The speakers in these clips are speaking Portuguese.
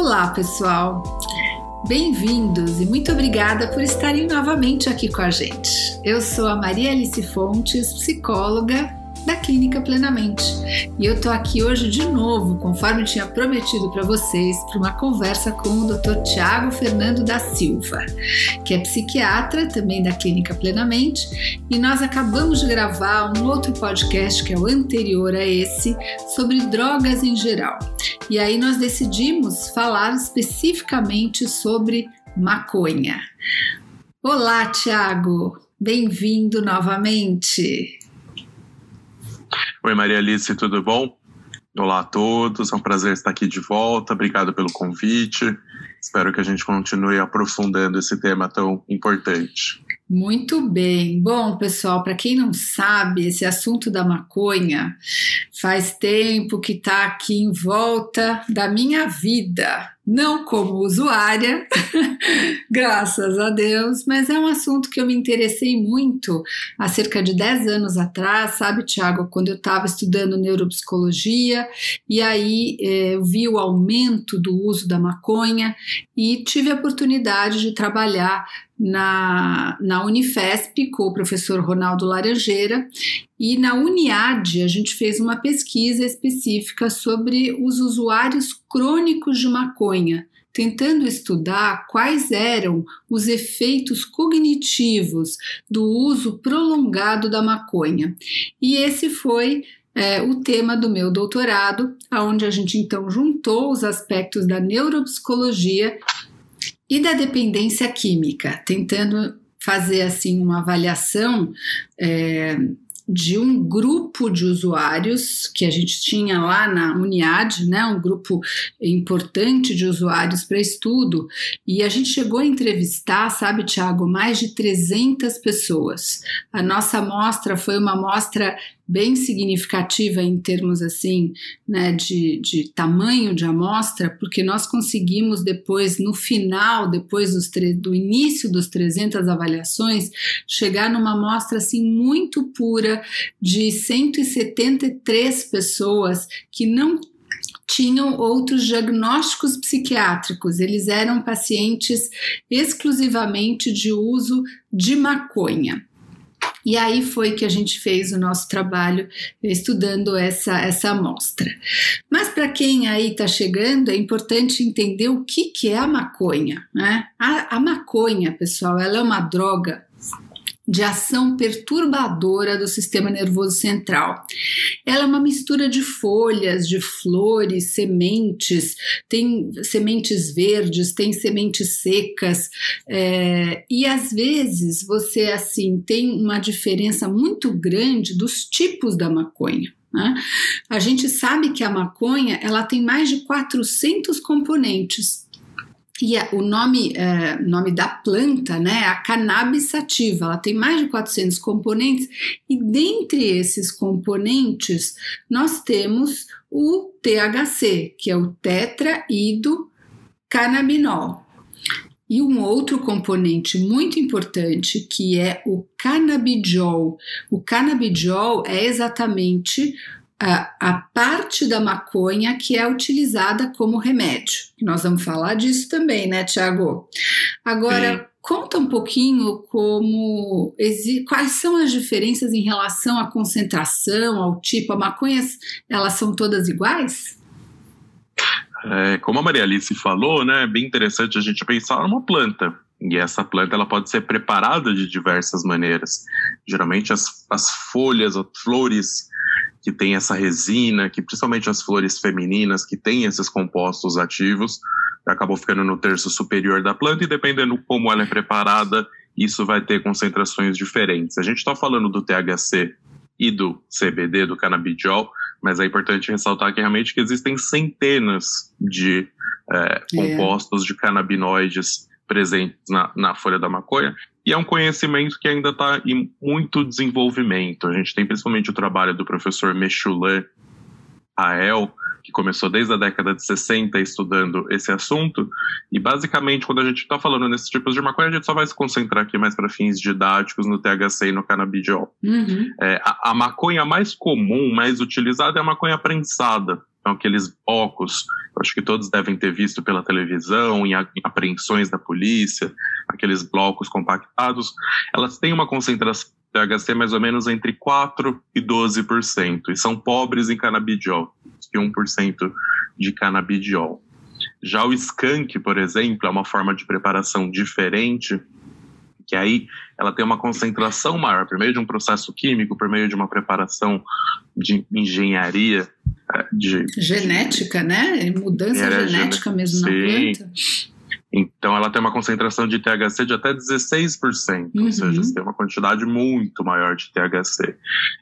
Olá, pessoal! Bem-vindos e muito obrigada por estarem novamente aqui com a gente. Eu sou a Maria Alice Fontes, psicóloga da Clínica Plenamente. E eu tô aqui hoje de novo, conforme tinha prometido para vocês, para uma conversa com o Dr. Tiago Fernando da Silva, que é psiquiatra também da Clínica Plenamente, e nós acabamos de gravar um outro podcast que é o anterior a esse sobre drogas em geral. E aí nós decidimos falar especificamente sobre maconha. Olá, Tiago! Bem-vindo novamente! Oi, Maria Alice, tudo bom? Olá a todos, é um prazer estar aqui de volta. Obrigado pelo convite. Espero que a gente continue aprofundando esse tema tão importante. Muito bem. Bom, pessoal, para quem não sabe, esse assunto da maconha faz tempo que está aqui em volta da minha vida não como usuária, graças a Deus, mas é um assunto que eu me interessei muito há cerca de 10 anos atrás, sabe, Tiago, quando eu estava estudando neuropsicologia, e aí eh, eu vi o aumento do uso da maconha e tive a oportunidade de trabalhar na, na Unifesp com o professor Ronaldo Laranjeira e na Uniad a gente fez uma pesquisa específica sobre os usuários crônicos de maconha, tentando estudar quais eram os efeitos cognitivos do uso prolongado da maconha. E esse foi é, o tema do meu doutorado, onde a gente então juntou os aspectos da neuropsicologia e da dependência química, tentando fazer assim uma avaliação é, de um grupo de usuários que a gente tinha lá na Uniad, né, um grupo importante de usuários para estudo, e a gente chegou a entrevistar, sabe, Tiago, mais de 300 pessoas. A nossa amostra foi uma amostra bem significativa em termos assim, né, de, de tamanho de amostra, porque nós conseguimos depois, no final, depois dos do início dos 300 avaliações, chegar numa amostra assim muito pura de 173 pessoas que não tinham outros diagnósticos psiquiátricos, eles eram pacientes exclusivamente de uso de maconha. E aí foi que a gente fez o nosso trabalho estudando essa, essa amostra. Mas para quem aí está chegando, é importante entender o que, que é a maconha. Né? A, a maconha, pessoal, ela é uma droga de ação perturbadora do sistema nervoso central. Ela é uma mistura de folhas, de flores, sementes, tem sementes verdes, tem sementes secas, é, e às vezes você assim tem uma diferença muito grande dos tipos da maconha. Né? A gente sabe que a maconha ela tem mais de 400 componentes e o nome, é, nome da planta né, é a cannabis sativa, ela tem mais de 400 componentes, e dentre esses componentes nós temos o THC, que é o tetraído cannabinol. E um outro componente muito importante que é o canabidiol. O canabidiol é exatamente a, a parte da maconha que é utilizada como remédio. Nós vamos falar disso também, né, Tiago? Agora, Sim. conta um pouquinho como quais são as diferenças em relação à concentração, ao tipo. A maconhas, elas são todas iguais? É, como a Maria Alice falou, né, é bem interessante a gente pensar numa planta. E essa planta ela pode ser preparada de diversas maneiras. Geralmente as, as folhas, as flores que tem essa resina, que principalmente as flores femininas, que têm esses compostos ativos, acabam ficando no terço superior da planta e dependendo como ela é preparada, isso vai ter concentrações diferentes. A gente está falando do THC e do CBD, do canabidiol, mas é importante ressaltar que realmente que existem centenas de é, compostos de canabinoides presentes na, na folha da maconha e é um conhecimento que ainda está em muito desenvolvimento. A gente tem principalmente o trabalho do professor Mechoulet Ael, que começou desde a década de 60 estudando esse assunto. E basicamente, quando a gente está falando nesses tipos de maconha, a gente só vai se concentrar aqui mais para fins didáticos no THC e no canabidiol. Uhum. É, a, a, maconha mais comum, mais utilizada, é a maconha prensada. Então, aqueles blocos acho que todos devem ter visto pela televisão, em apreensões da polícia, aqueles blocos compactados, elas têm uma concentração de THC mais ou menos entre 4% e 12%, e são pobres em canabidiol, que 1% de canabidiol. Já o skunk, por exemplo, é uma forma de preparação diferente, que aí ela tem uma concentração maior, por meio de um processo químico, por meio de uma preparação de engenharia. É, de, genética, de, né? Mudança genética mesmo sim. na planta. Então, ela tem uma concentração de THC de até 16%, uhum. ou seja, você tem uma quantidade muito maior de THC.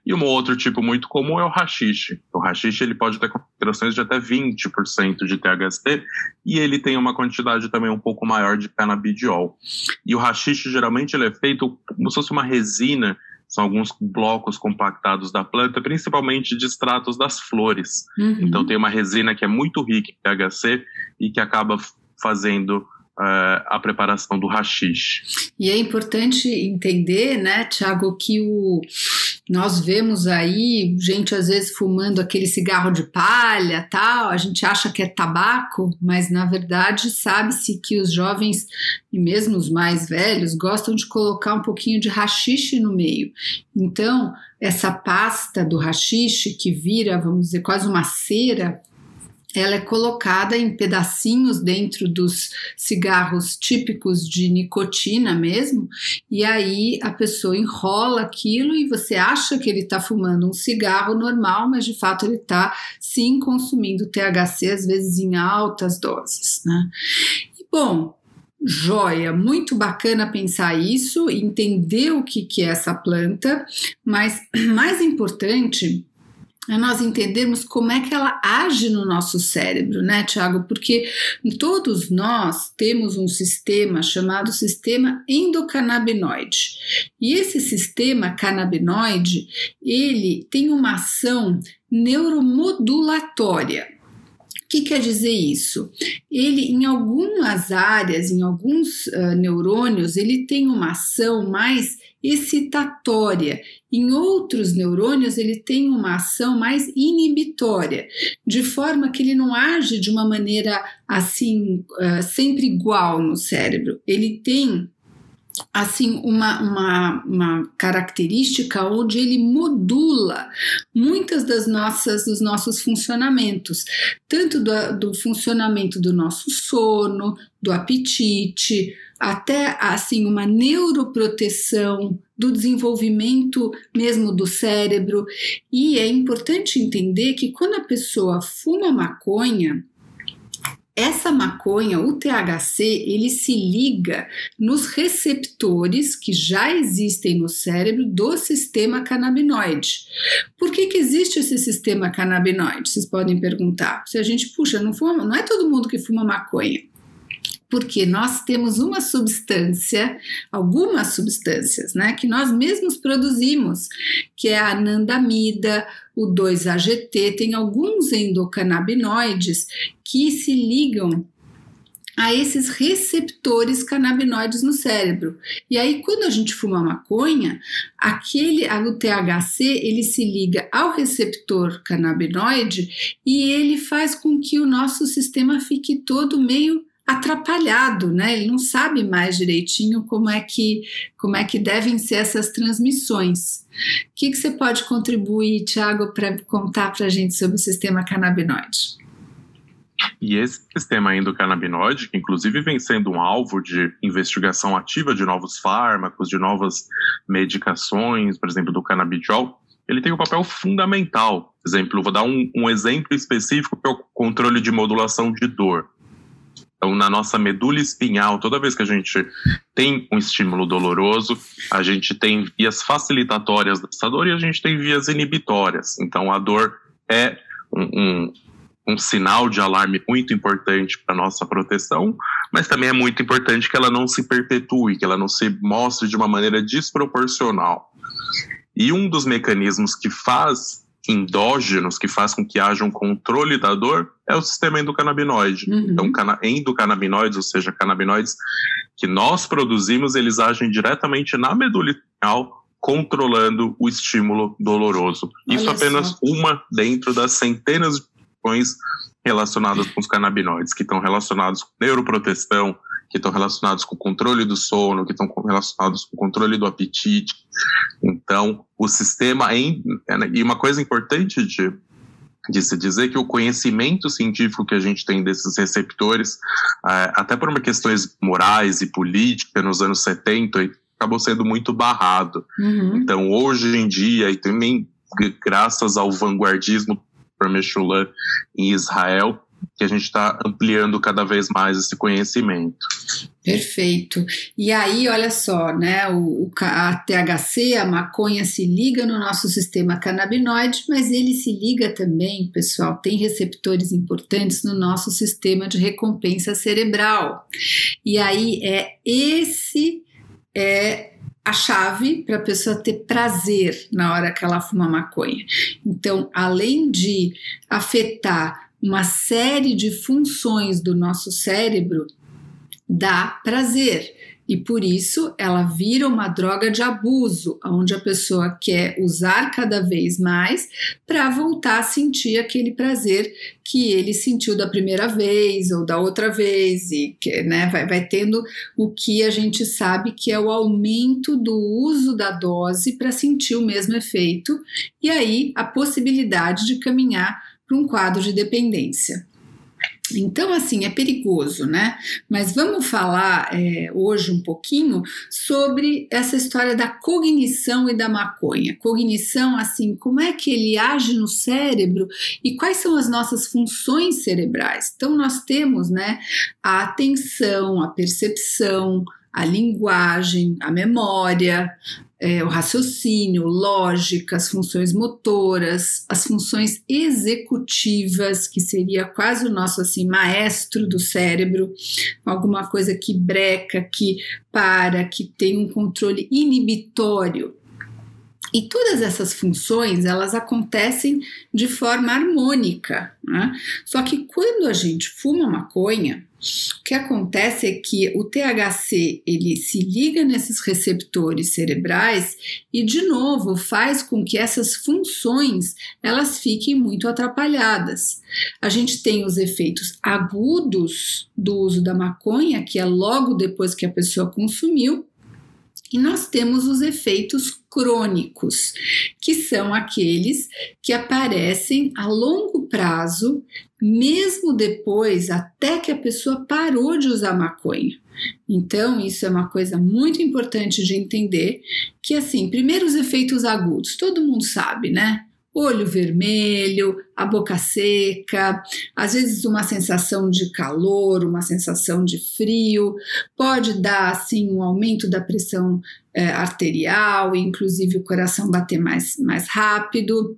E um outro tipo muito comum é o rachixe. O rachixe ele pode ter concentrações de até 20% de THC e ele tem uma quantidade também um pouco maior de canabidiol. E o rachixe, geralmente, ele é feito como se fosse uma resina são alguns blocos compactados da planta, principalmente de extratos das flores. Uhum. Então tem uma resina que é muito rica em THC e que acaba fazendo a preparação do rachixe. E é importante entender, né, Tiago, que o, nós vemos aí gente às vezes fumando aquele cigarro de palha, tal, a gente acha que é tabaco, mas na verdade sabe-se que os jovens e mesmo os mais velhos gostam de colocar um pouquinho de rachixe no meio. Então, essa pasta do rachixe que vira, vamos dizer, quase uma cera, ela é colocada em pedacinhos dentro dos cigarros típicos de nicotina mesmo, e aí a pessoa enrola aquilo e você acha que ele está fumando um cigarro normal, mas de fato ele está sim consumindo THC, às vezes em altas doses. Né? E, bom, Joia, muito bacana pensar isso, entender o que, que é essa planta, mas mais importante é nós entendermos como é que ela age no nosso cérebro, né, Tiago? Porque todos nós temos um sistema chamado sistema endocannabinoide. E esse sistema canabinoide, ele tem uma ação neuromodulatória. O que quer dizer isso? Ele, em algumas áreas, em alguns uh, neurônios, ele tem uma ação mais excitatória. Em outros neurônios, ele tem uma ação mais inibitória, de forma que ele não age de uma maneira assim, uh, sempre igual no cérebro. Ele tem assim uma, uma, uma característica onde ele modula muitas das nossas dos nossos funcionamentos, tanto do, do funcionamento do nosso sono, do apetite, até assim uma neuroproteção do desenvolvimento mesmo do cérebro. E é importante entender que quando a pessoa fuma maconha, essa maconha, o THC, ele se liga nos receptores que já existem no cérebro do sistema canabinoide. Por que, que existe esse sistema canabinoide? Vocês podem perguntar. Se a gente, puxa, não, fuma, não é todo mundo que fuma maconha porque nós temos uma substância, algumas substâncias, né, que nós mesmos produzimos, que é a anandamida, o 2-AGT, tem alguns endocannabinoides que se ligam a esses receptores canabinoides no cérebro. E aí, quando a gente fuma maconha, aquele o THC ele se liga ao receptor canabinoide e ele faz com que o nosso sistema fique todo meio atrapalhado, né? Ele não sabe mais direitinho como é que como é que devem ser essas transmissões. O que, que você pode contribuir, Tiago, para contar para a gente sobre o sistema canabinoide? E esse sistema endocannabinoide, que inclusive vem sendo um alvo de investigação ativa de novos fármacos, de novas medicações, por exemplo, do canabidiol, ele tem um papel fundamental. Por exemplo, vou dar um, um exemplo específico que é o controle de modulação de dor. Então, na nossa medula espinhal, toda vez que a gente tem um estímulo doloroso, a gente tem vias facilitatórias dessa dor e a gente tem vias inibitórias. Então, a dor é um, um, um sinal de alarme muito importante para nossa proteção, mas também é muito importante que ela não se perpetue, que ela não se mostre de uma maneira desproporcional. E um dos mecanismos que faz endógenos que faz com que haja um controle da dor é o sistema endocannabinoide. Uhum. Então, endocannabinoides, ou seja, canabinoides que nós produzimos, eles agem diretamente na medula espinhal, controlando o estímulo doloroso. Olha Isso apenas só. uma dentro das centenas de funções relacionadas com os canabinoides, que estão relacionados com neuroproteção, que estão relacionados com o controle do sono, que estão relacionados com o controle do apetite. Então, o sistema. Em, e uma coisa importante de, de se dizer que o conhecimento científico que a gente tem desses receptores, é, até por uma questões morais e políticas nos anos 70, acabou sendo muito barrado. Uhum. Então, hoje em dia, e também graças ao vanguardismo por Meshulam em Israel, que a gente está ampliando cada vez mais esse conhecimento. Perfeito. E aí, olha só, né? O, a THC, a maconha, se liga no nosso sistema canabinoide, mas ele se liga também, pessoal, tem receptores importantes no nosso sistema de recompensa cerebral. E aí é esse é a chave para a pessoa ter prazer na hora que ela fuma maconha. Então, além de afetar uma série de funções do nosso cérebro dá prazer. E por isso ela vira uma droga de abuso, onde a pessoa quer usar cada vez mais para voltar a sentir aquele prazer que ele sentiu da primeira vez ou da outra vez, e que, né, vai, vai tendo o que a gente sabe que é o aumento do uso da dose para sentir o mesmo efeito, e aí a possibilidade de caminhar para um quadro de dependência. Então, assim, é perigoso, né? Mas vamos falar é, hoje um pouquinho sobre essa história da cognição e da maconha. Cognição, assim, como é que ele age no cérebro e quais são as nossas funções cerebrais. Então, nós temos, né, a atenção, a percepção, a linguagem, a memória, é, o raciocínio, lógica, as funções motoras, as funções executivas, que seria quase o nosso assim maestro do cérebro, alguma coisa que breca, que para, que tem um controle inibitório e todas essas funções elas acontecem de forma harmônica. Né? Só que quando a gente fuma maconha, o que acontece é que o THC ele se liga nesses receptores cerebrais e de novo faz com que essas funções elas fiquem muito atrapalhadas. A gente tem os efeitos agudos do uso da maconha, que é logo depois que a pessoa consumiu, e nós temos os efeitos crônicos, que são aqueles que aparecem a longo prazo, mesmo depois, até que a pessoa parou de usar maconha. Então, isso é uma coisa muito importante de entender, que assim, primeiro os efeitos agudos, todo mundo sabe, né? Olho vermelho, a boca seca, às vezes uma sensação de calor, uma sensação de frio, pode dar assim um aumento da pressão é, arterial, inclusive o coração bater mais, mais rápido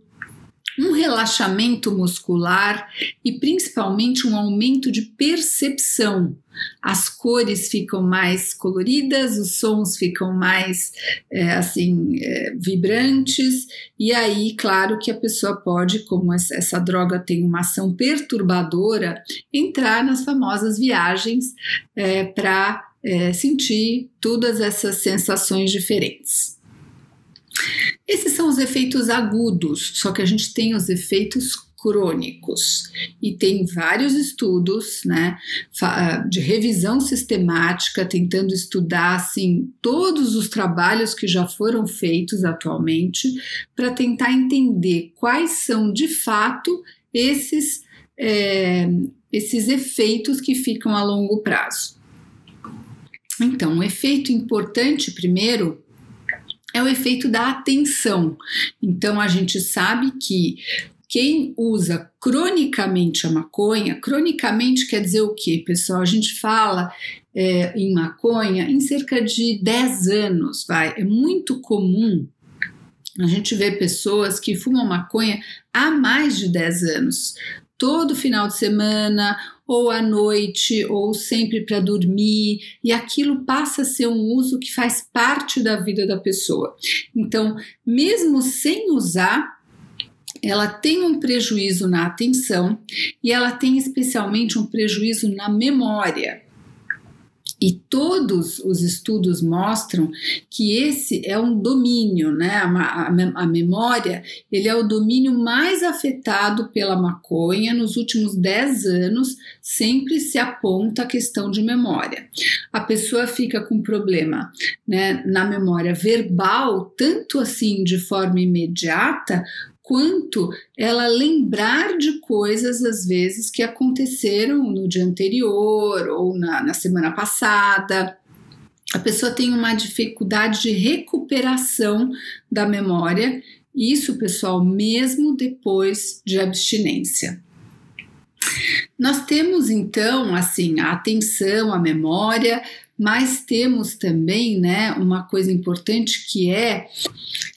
um relaxamento muscular e principalmente um aumento de percepção. As cores ficam mais coloridas, os sons ficam mais é, assim é, vibrantes e aí, claro que a pessoa pode, como essa, droga tem uma ação perturbadora, entrar nas famosas viagens é, para é, sentir todas essas sensações diferentes. Esses são os efeitos agudos, só que a gente tem os efeitos crônicos e tem vários estudos, né, de revisão sistemática tentando estudar assim todos os trabalhos que já foram feitos atualmente para tentar entender quais são de fato esses é, esses efeitos que ficam a longo prazo. Então, um efeito importante primeiro é o efeito da atenção. Então a gente sabe que quem usa cronicamente a maconha, cronicamente quer dizer o quê, pessoal? A gente fala é, em maconha em cerca de 10 anos, vai. É muito comum a gente ver pessoas que fumam maconha há mais de 10 anos. Todo final de semana, ou à noite, ou sempre para dormir, e aquilo passa a ser um uso que faz parte da vida da pessoa. Então, mesmo sem usar, ela tem um prejuízo na atenção e ela tem especialmente um prejuízo na memória. E todos os estudos mostram que esse é um domínio, né? A, a, a, memória, ele é o domínio mais afetado pela maconha nos últimos 10 anos, sempre se aponta a questão de memória. A pessoa fica com problema né, na memória verbal, tanto assim de forma imediata, quanto ela lembrar de coisas, às vezes, que aconteceram no dia anterior ou na, na semana passada. A pessoa tem uma dificuldade de recuperação da memória, isso, pessoal, mesmo depois de abstinência. Nós temos então assim a atenção, a memória, mas temos também, né, uma coisa importante que é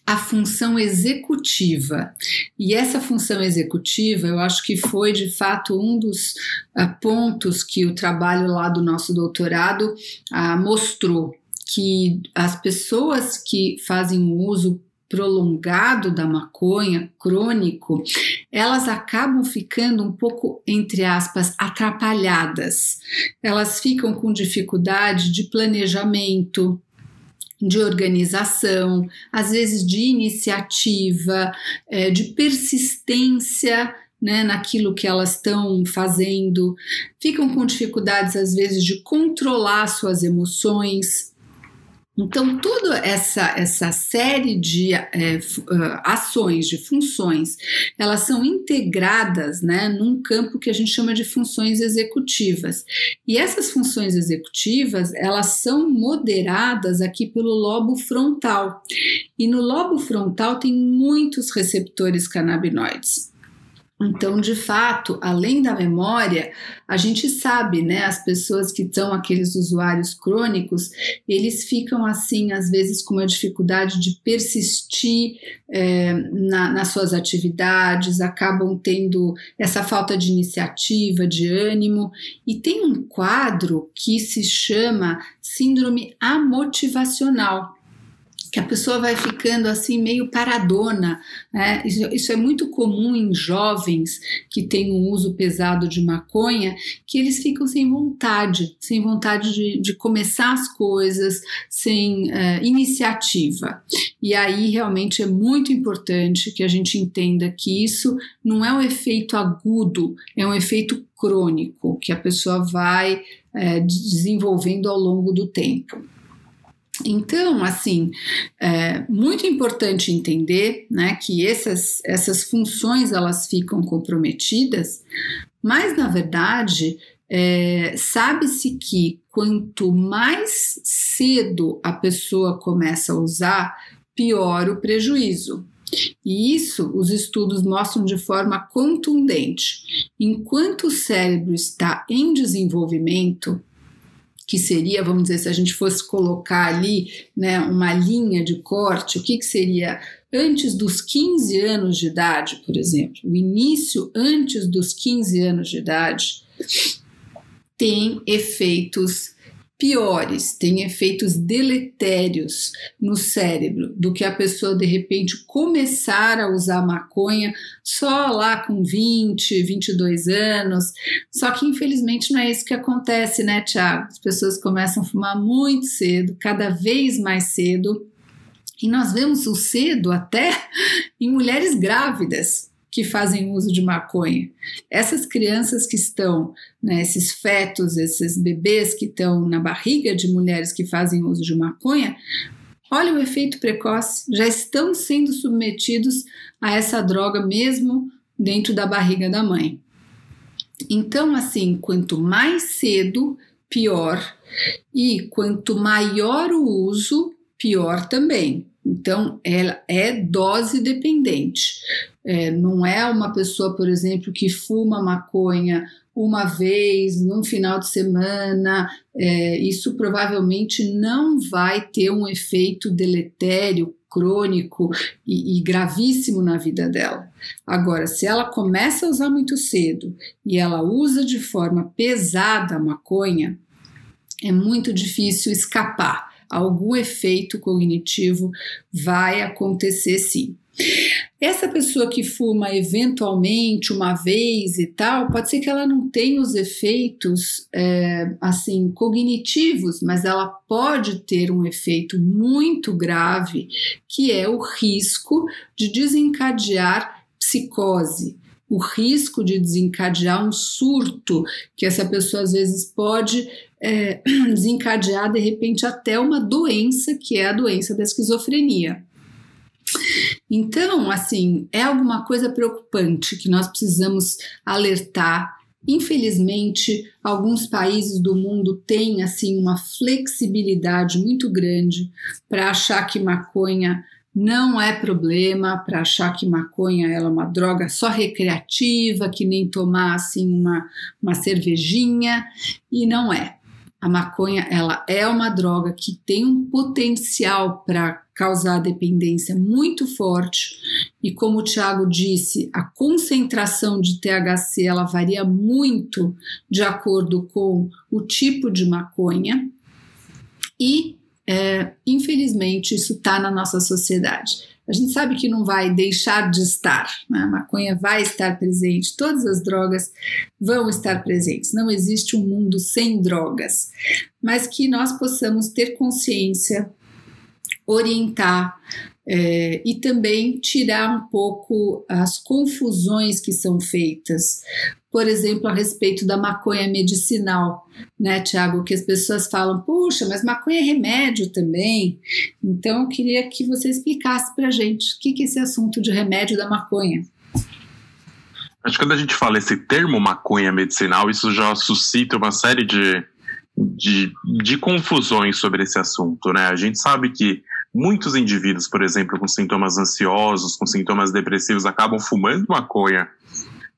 a função executiva. E essa função executiva, eu acho que foi de fato um dos uh, pontos que o trabalho lá do nosso doutorado uh, mostrou que as pessoas que fazem uso prolongado da maconha, crônico, elas acabam ficando um pouco, entre aspas, atrapalhadas. Elas ficam com dificuldade de planejamento, de organização, às vezes de iniciativa, é, de persistência né, naquilo que elas estão fazendo, ficam com dificuldades às vezes de controlar suas emoções, então, toda essa, essa série de é, ações, de funções, elas são integradas né, num campo que a gente chama de funções executivas. E essas funções executivas, elas são moderadas aqui pelo lobo frontal. E no lobo frontal tem muitos receptores canabinoides. Então, de fato, além da memória, a gente sabe, né, as pessoas que são aqueles usuários crônicos, eles ficam assim, às vezes, com uma dificuldade de persistir é, na, nas suas atividades, acabam tendo essa falta de iniciativa, de ânimo, e tem um quadro que se chama síndrome amotivacional que a pessoa vai ficando assim meio paradona. Né? Isso, isso, é muito comum em jovens que têm um uso pesado de maconha, que eles ficam sem vontade, sem vontade de, de começar as coisas, sem uh, iniciativa. E aí realmente é muito importante que a gente entenda que isso não é um efeito agudo, é um efeito crônico que a pessoa vai uh, desenvolvendo ao longo do tempo. Então, assim, é muito importante entender né, que essas, essas funções elas ficam comprometidas, mas na verdade é, sabe-se que quanto mais cedo a pessoa começa a usar, pior o prejuízo. E isso os estudos mostram de forma contundente. Enquanto o cérebro está em desenvolvimento, que seria, vamos dizer, se a gente fosse colocar ali né, uma linha de corte, o que, que seria antes dos 15 anos de idade, por exemplo, o início antes dos 15 anos de idade, tem efeitos piores, têm efeitos deletérios no cérebro do que a pessoa de repente começar a usar maconha só lá com 20, 22 anos. Só que infelizmente não é isso que acontece, né, Tiago? As pessoas começam a fumar muito cedo, cada vez mais cedo. E nós vemos o cedo até em mulheres grávidas que fazem uso de maconha. Essas crianças que estão, né, esses fetos, esses bebês que estão na barriga de mulheres que fazem uso de maconha, olha o efeito precoce, já estão sendo submetidos a essa droga mesmo dentro da barriga da mãe. Então, assim, quanto mais cedo, pior, e quanto maior o uso, pior também. Então, ela é dose dependente. É, não é uma pessoa, por exemplo, que fuma maconha uma vez num final de semana, é, isso provavelmente não vai ter um efeito deletério, crônico e, e, gravíssimo na vida dela. Agora, se ela começa a usar muito cedo e ela usa de forma pesada a maconha, é muito difícil escapar. Algum efeito cognitivo vai acontecer sim. Essa pessoa que fuma eventualmente uma vez e tal, pode ser que ela não tenha os efeitos é, assim cognitivos, mas ela pode ter um efeito muito grave, que é o risco de desencadear psicose, o risco de desencadear um surto, que essa pessoa às vezes pode é, desencadear de repente até uma doença, que é a doença da esquizofrenia. Então, assim, é alguma coisa preocupante que nós precisamos alertar. Infelizmente, alguns países do mundo têm assim uma flexibilidade muito grande para achar que maconha não é problema, para achar que maconha é uma droga só recreativa, que nem tomar assim uma, uma cervejinha, e não é. A maconha ela é uma droga que tem um potencial para causar dependência muito forte e como o Tiago disse, a concentração de THC ela varia muito de acordo com o tipo de maconha e é, infelizmente isso está na nossa sociedade. A gente sabe que não vai deixar de estar, né? a maconha vai estar presente, todas as drogas vão estar presentes, não existe um mundo sem drogas, mas que nós possamos ter consciência orientar é, e também tirar um pouco as confusões que são feitas. Por exemplo, a respeito da maconha medicinal, né, Tiago? Que as pessoas falam, puxa, mas maconha é remédio também. Então, eu queria que você explicasse para a gente o que, que é esse assunto de remédio da maconha. Acho que quando a gente fala esse termo maconha medicinal, isso já suscita uma série de, de, de confusões sobre esse assunto, né? A gente sabe que Muitos indivíduos, por exemplo, com sintomas ansiosos, com sintomas depressivos, acabam fumando maconha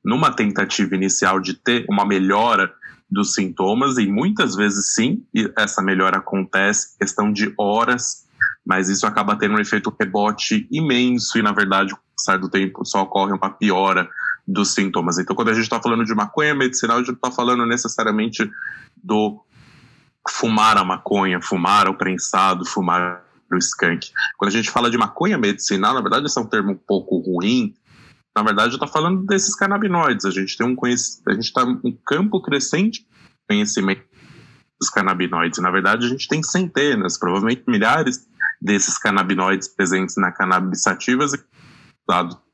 numa tentativa inicial de ter uma melhora dos sintomas, e muitas vezes sim, essa melhora acontece, questão de horas, mas isso acaba tendo um efeito rebote imenso, e na verdade, com o passar do tempo, só ocorre uma piora dos sintomas. Então, quando a gente está falando de maconha medicinal, a gente não está falando necessariamente do fumar a maconha, fumar o prensado, fumar o skunk. Quando a gente fala de maconha medicinal, na verdade, esse é um termo um pouco ruim. Na verdade, eu estou falando desses canabinoides. A gente tem um a gente está um campo crescente de conhecimento dos canabinoides. Na verdade, a gente tem centenas, provavelmente milhares desses canabinoides presentes na cannabis sativas.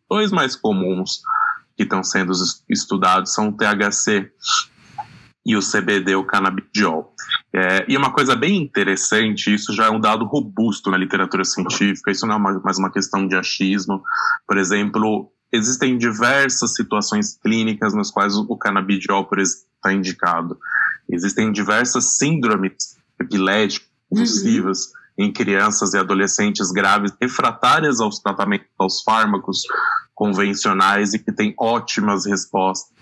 Dois mais comuns que estão sendo estudados são o THC e o CBD, o canabidiol. É, e uma coisa bem interessante, isso já é um dado robusto na literatura científica, isso não é mais uma questão de achismo. Por exemplo, existem diversas situações clínicas nas quais o canabidiol, por exemplo, está indicado. Existem diversas síndromes epiléticas, convulsivas, uhum. em crianças e adolescentes graves, refratárias aos tratamentos, aos fármacos convencionais e que têm ótimas respostas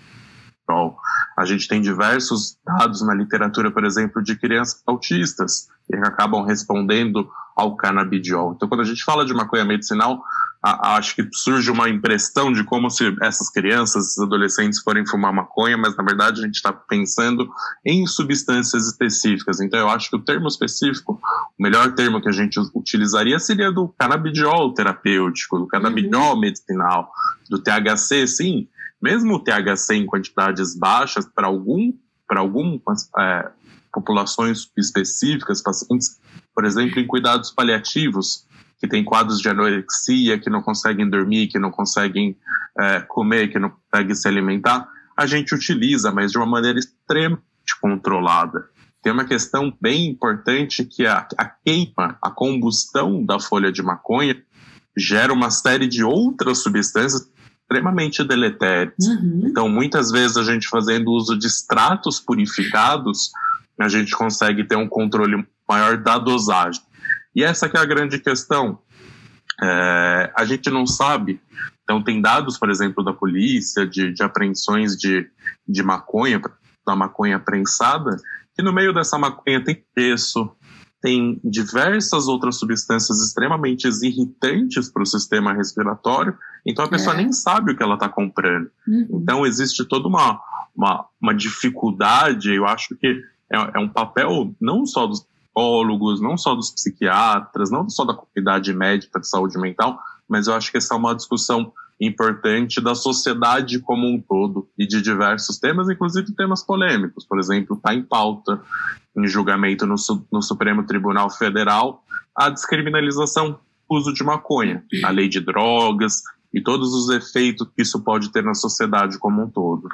a gente tem diversos dados na literatura, por exemplo, de crianças autistas que acabam respondendo ao canabidiol. Então, quando a gente fala de maconha medicinal, a, a, acho que surge uma impressão de como se essas crianças, esses adolescentes forem fumar maconha, mas na verdade a gente está pensando em substâncias específicas. Então, eu acho que o termo específico, o melhor termo que a gente utilizaria seria do canabidiol terapêutico, do canabidiol uhum. medicinal, do THC, sim mesmo o THC em quantidades baixas, para algum, para algumas é, populações específicas, pacientes, por exemplo, em cuidados paliativos, que têm quadros de anorexia, que não conseguem dormir, que não conseguem é, comer, que não conseguem se alimentar, a gente utiliza, mas de uma maneira extremamente controlada. Tem uma questão bem importante que a, a queima, a combustão da folha de maconha gera uma série de outras substâncias extremamente deletérios. Uhum. Então, muitas vezes a gente fazendo uso de extratos purificados, a gente consegue ter um controle maior da dosagem. E essa que é a grande questão. É, a gente não sabe, então tem dados, por exemplo, da polícia de, de apreensões de, de maconha, da maconha prensada, que no meio dessa maconha tem preço, tem diversas outras substâncias extremamente irritantes para o sistema respiratório, então a pessoa é. nem sabe o que ela está comprando. Uhum. Então existe toda uma, uma, uma, dificuldade, eu acho que é, é um papel não só dos psicólogos, não só dos psiquiatras, não só da comunidade médica de saúde mental, mas eu acho que essa é uma discussão importante da sociedade como um todo e de diversos temas, inclusive temas polêmicos. Por exemplo, está em pauta, em julgamento no, no Supremo Tribunal Federal, a descriminalização do uso de maconha, a lei de drogas e todos os efeitos que isso pode ter na sociedade como um todo.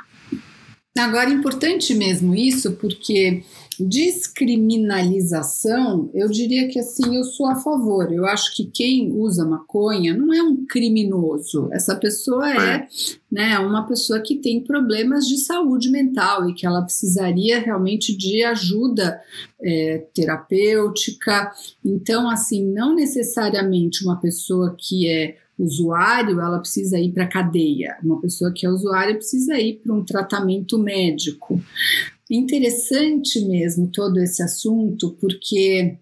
Agora, é importante mesmo isso, porque descriminalização, eu diria que assim, eu sou a favor. Eu acho que quem usa maconha não é um criminoso. Essa pessoa é, né, uma pessoa que tem problemas de saúde mental e que ela precisaria realmente de ajuda é, terapêutica. Então, assim, não necessariamente uma pessoa que é usuário, ela precisa ir para a cadeia. Uma pessoa que é usuária precisa ir para um tratamento médico. Interessante mesmo todo esse assunto, porque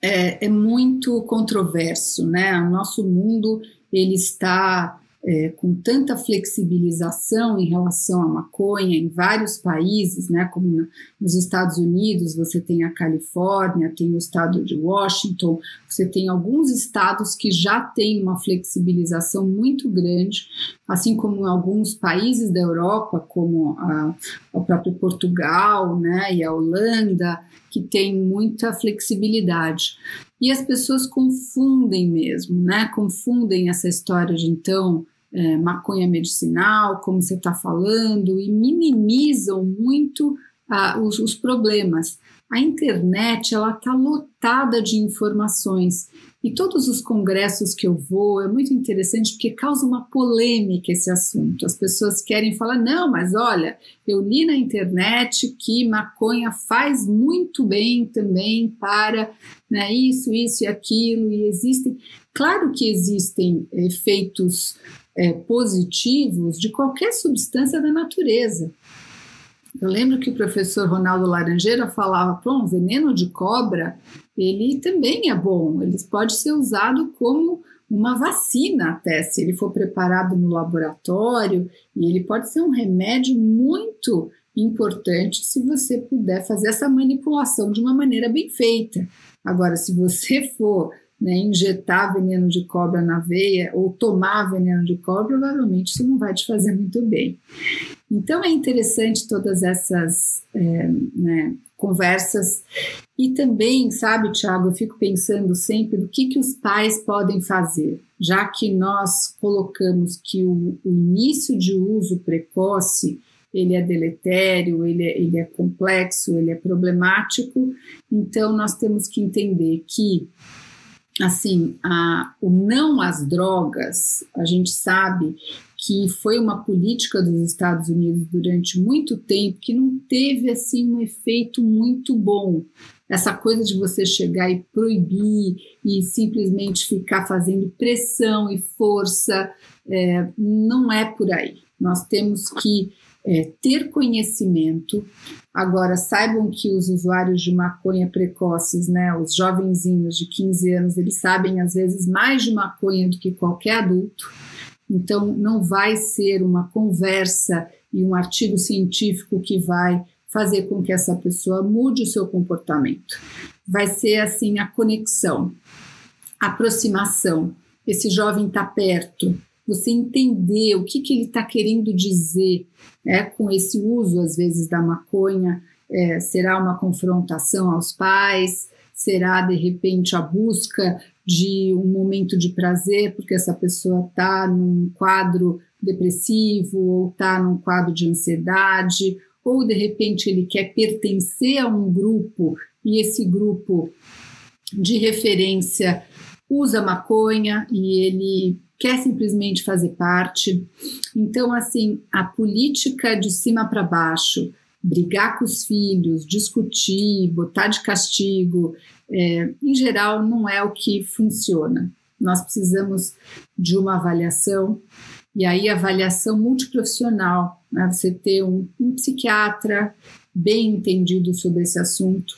é, é muito controverso, né? O nosso mundo ele está é, com tanta flexibilização em relação à maconha em vários países, né, como na, nos Estados Unidos, você tem a Califórnia, tem o estado de Washington, você tem alguns estados que já têm uma flexibilização muito grande, assim como em alguns países da Europa, como a, o próprio Portugal né, e a Holanda, que tem muita flexibilidade. E as pessoas confundem mesmo, né? Confundem essa história de então é, maconha medicinal, como você está falando, e minimizam muito ah, os, os, problemas. A internet ela está lotada de informações e todos os congressos que eu vou é muito interessante porque causa uma polêmica esse assunto. As pessoas querem falar não, mas olha, eu li na internet que maconha faz muito bem também para né, isso, isso e aquilo e existem. Claro que existem efeitos é, positivos de qualquer substância da natureza. Eu lembro que o professor Ronaldo Laranjeira falava, pô, veneno de cobra, ele também é bom, ele pode ser usado como uma vacina até, se ele for preparado no laboratório, e ele pode ser um remédio muito importante se você puder fazer essa manipulação de uma maneira bem feita. Agora, se você for né, injetar veneno de cobra na veia ou tomar veneno de cobra, provavelmente isso não vai te fazer muito bem. Então é interessante todas essas é, né, conversas e também, sabe, Tiago, eu fico pensando sempre o que, que os pais podem fazer, já que nós colocamos que o, o início de uso precoce ele é deletério, ele é, ele é complexo, ele é problemático, então nós temos que entender que assim, a, o não às drogas, a gente sabe que foi uma política dos Estados Unidos durante muito tempo que não teve assim um efeito muito bom. Essa coisa de você chegar e proibir e simplesmente ficar fazendo pressão e força, é, não é por aí. Nós temos que é, ter conhecimento. Agora, saibam que os usuários de maconha precoces, né, os jovenzinhos de 15 anos, eles sabem às vezes mais de maconha do que qualquer adulto. Então, não vai ser uma conversa e um artigo científico que vai fazer com que essa pessoa mude o seu comportamento. Vai ser assim a conexão, a aproximação. Esse jovem está perto, você entender o que, que ele está querendo dizer né, com esse uso, às vezes, da maconha. É, será uma confrontação aos pais? Será, de repente, a busca de um momento de prazer, porque essa pessoa está num quadro depressivo ou está num quadro de ansiedade, ou de repente ele quer pertencer a um grupo e esse grupo de referência usa maconha e ele quer simplesmente fazer parte. Então, assim, a política de cima para baixo, brigar com os filhos, discutir, botar de castigo, é, em geral, não é o que funciona. Nós precisamos de uma avaliação, e aí avaliação multiprofissional, né? você ter um, um psiquiatra bem entendido sobre esse assunto,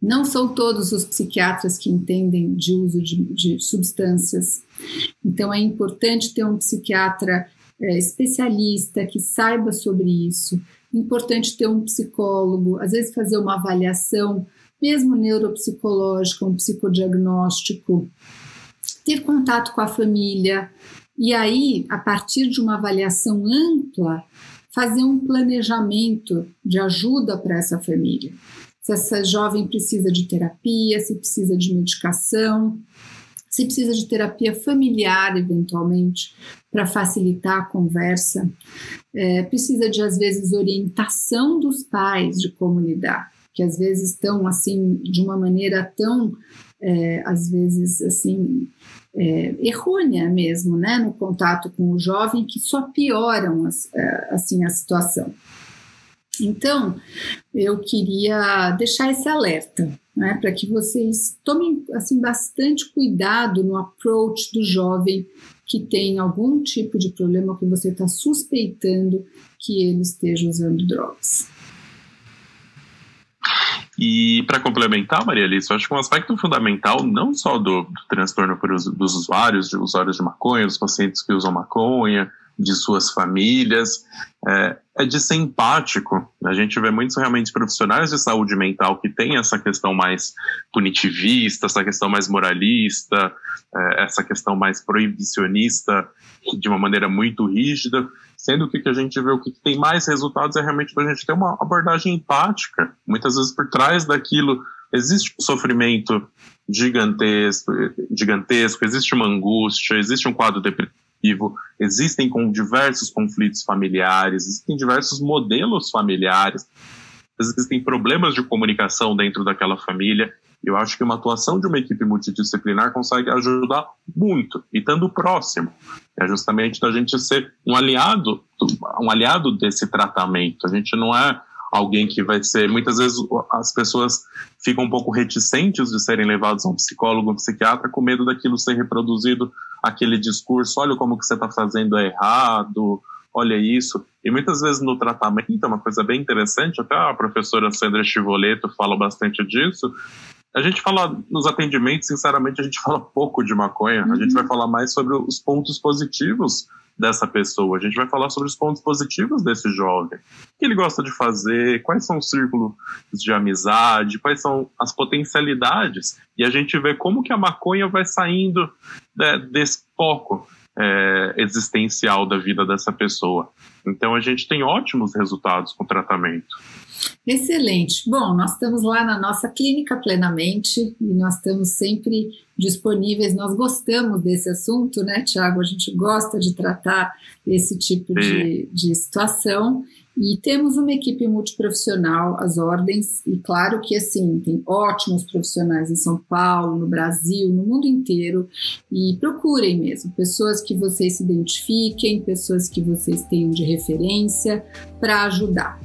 não são todos os psiquiatras que entendem de uso de, de substâncias. Então, é importante ter um psiquiatra é, especialista que saiba sobre isso. Importante ter um psicólogo, às vezes fazer uma avaliação mesmo neuropsicológica, um psicodiagnóstico, ter contato com a família e aí, a partir de uma avaliação ampla, fazer um planejamento de ajuda para essa família. Se essa jovem precisa de terapia, se precisa de medicação, se precisa de terapia familiar, eventualmente, para facilitar a conversa, é, precisa de, às vezes, orientação dos pais de como lidar, que às vezes estão, assim, de uma maneira tão, é, às vezes, assim, é, errônea mesmo, né, no contato com o jovem, que só pioram, é, assim, a situação. Então, eu queria deixar esse alerta, né, para que vocês tomem assim bastante cuidado no approach do jovem que tem algum tipo de problema que você está suspeitando que ele esteja usando drogas. E para complementar, Maria Alice, eu acho que um aspecto fundamental, não só do, do transtorno por, dos usuários, de usuários de maconha, dos pacientes que usam maconha, de suas famílias, é, é, de ser empático. A gente vê muitos realmente profissionais de saúde mental que têm essa questão mais punitivista, essa questão mais moralista, é, essa questão mais proibicionista de uma maneira muito rígida, sendo que que a gente vê o que tem mais resultados é realmente a gente ter uma abordagem empática. Muitas vezes por trás daquilo existe um sofrimento gigantesco, gigantesco, existe uma angústia, existe um quadro existem com diversos conflitos familiares, existem diversos modelos familiares, existem problemas de comunicação dentro daquela família. Eu acho que uma atuação de uma equipe multidisciplinar consegue ajudar muito, e estando próximo. É justamente da gente ser um aliado, um aliado desse tratamento. A gente não é alguém que vai ser. Muitas vezes as pessoas ficam um pouco reticentes de serem levados a um psicólogo, um psiquiatra, com medo daquilo ser reproduzido, aquele discurso: olha como que você está fazendo é errado, olha isso. E muitas vezes no tratamento, é uma coisa bem interessante, até a professora Sandra Chivoleto fala bastante disso. A gente fala nos atendimentos, sinceramente, a gente fala pouco de maconha. Uhum. A gente uhum. vai falar mais sobre os pontos positivos dessa pessoa. A gente vai falar sobre os pontos positivos desse jovem. O que ele gosta de fazer, quais são os círculos de amizade, quais são as potencialidades. E a gente vê como que a maconha vai saindo né, desse foco é, existencial da vida dessa pessoa. Então a gente tem ótimos resultados com o tratamento. Excelente. Bom, nós estamos lá na nossa clínica plenamente e nós estamos sempre disponíveis. Nós gostamos desse assunto, né, Tiago? A gente gosta de tratar esse tipo de, de situação. E temos uma equipe multiprofissional, as ordens, e claro que assim, tem ótimos profissionais em São Paulo, no Brasil, no mundo inteiro, e procurem mesmo pessoas que vocês se identifiquem, pessoas que vocês tenham de referência para ajudar.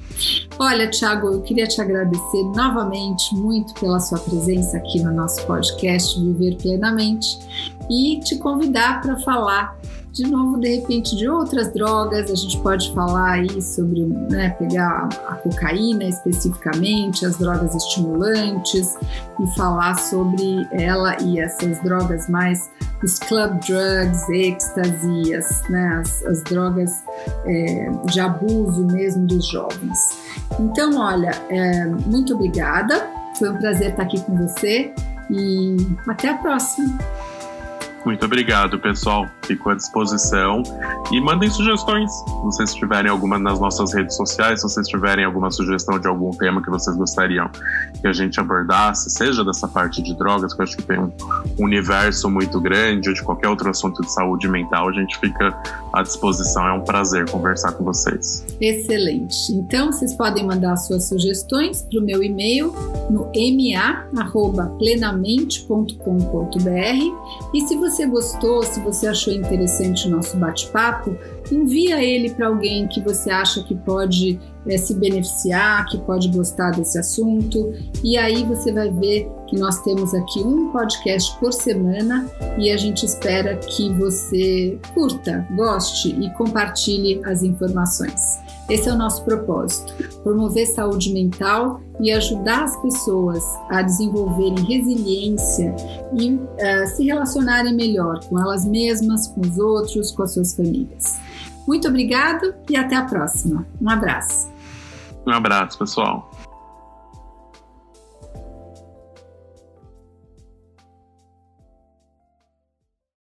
Olha, Thiago, eu queria te agradecer novamente muito pela sua presença aqui no nosso podcast Viver Plenamente e te convidar para falar de novo, de repente, de outras drogas. A gente pode falar aí sobre, né, pegar a cocaína especificamente, as drogas estimulantes e falar sobre ela e essas drogas mais, os club drugs, êxtase, as, né, as, as drogas é, de abuso mesmo dos jovens. Então, olha, é, muito obrigada. Foi um prazer estar aqui com você e até a próxima. Muito obrigado, pessoal. Fico à disposição. E mandem sugestões. Se vocês tiverem alguma nas nossas redes sociais, se vocês tiverem alguma sugestão de algum tema que vocês gostariam que a gente abordasse, seja dessa parte de drogas, que eu acho que tem um universo muito grande, ou de qualquer outro assunto de saúde mental, a gente fica à disposição. É um prazer conversar com vocês. Excelente. Então, vocês podem mandar suas sugestões para o meu e-mail no ma@plenamente.com.br e se você você gostou, se você achou interessante o nosso bate-papo, envia ele para alguém que você acha que pode é, se beneficiar, que pode gostar desse assunto. E aí você vai ver que nós temos aqui um podcast por semana e a gente espera que você curta, goste e compartilhe as informações. Esse é o nosso propósito: promover saúde mental e ajudar as pessoas a desenvolverem resiliência e uh, se relacionarem melhor com elas mesmas, com os outros, com as suas famílias. Muito obrigado e até a próxima. Um abraço. Um abraço, pessoal.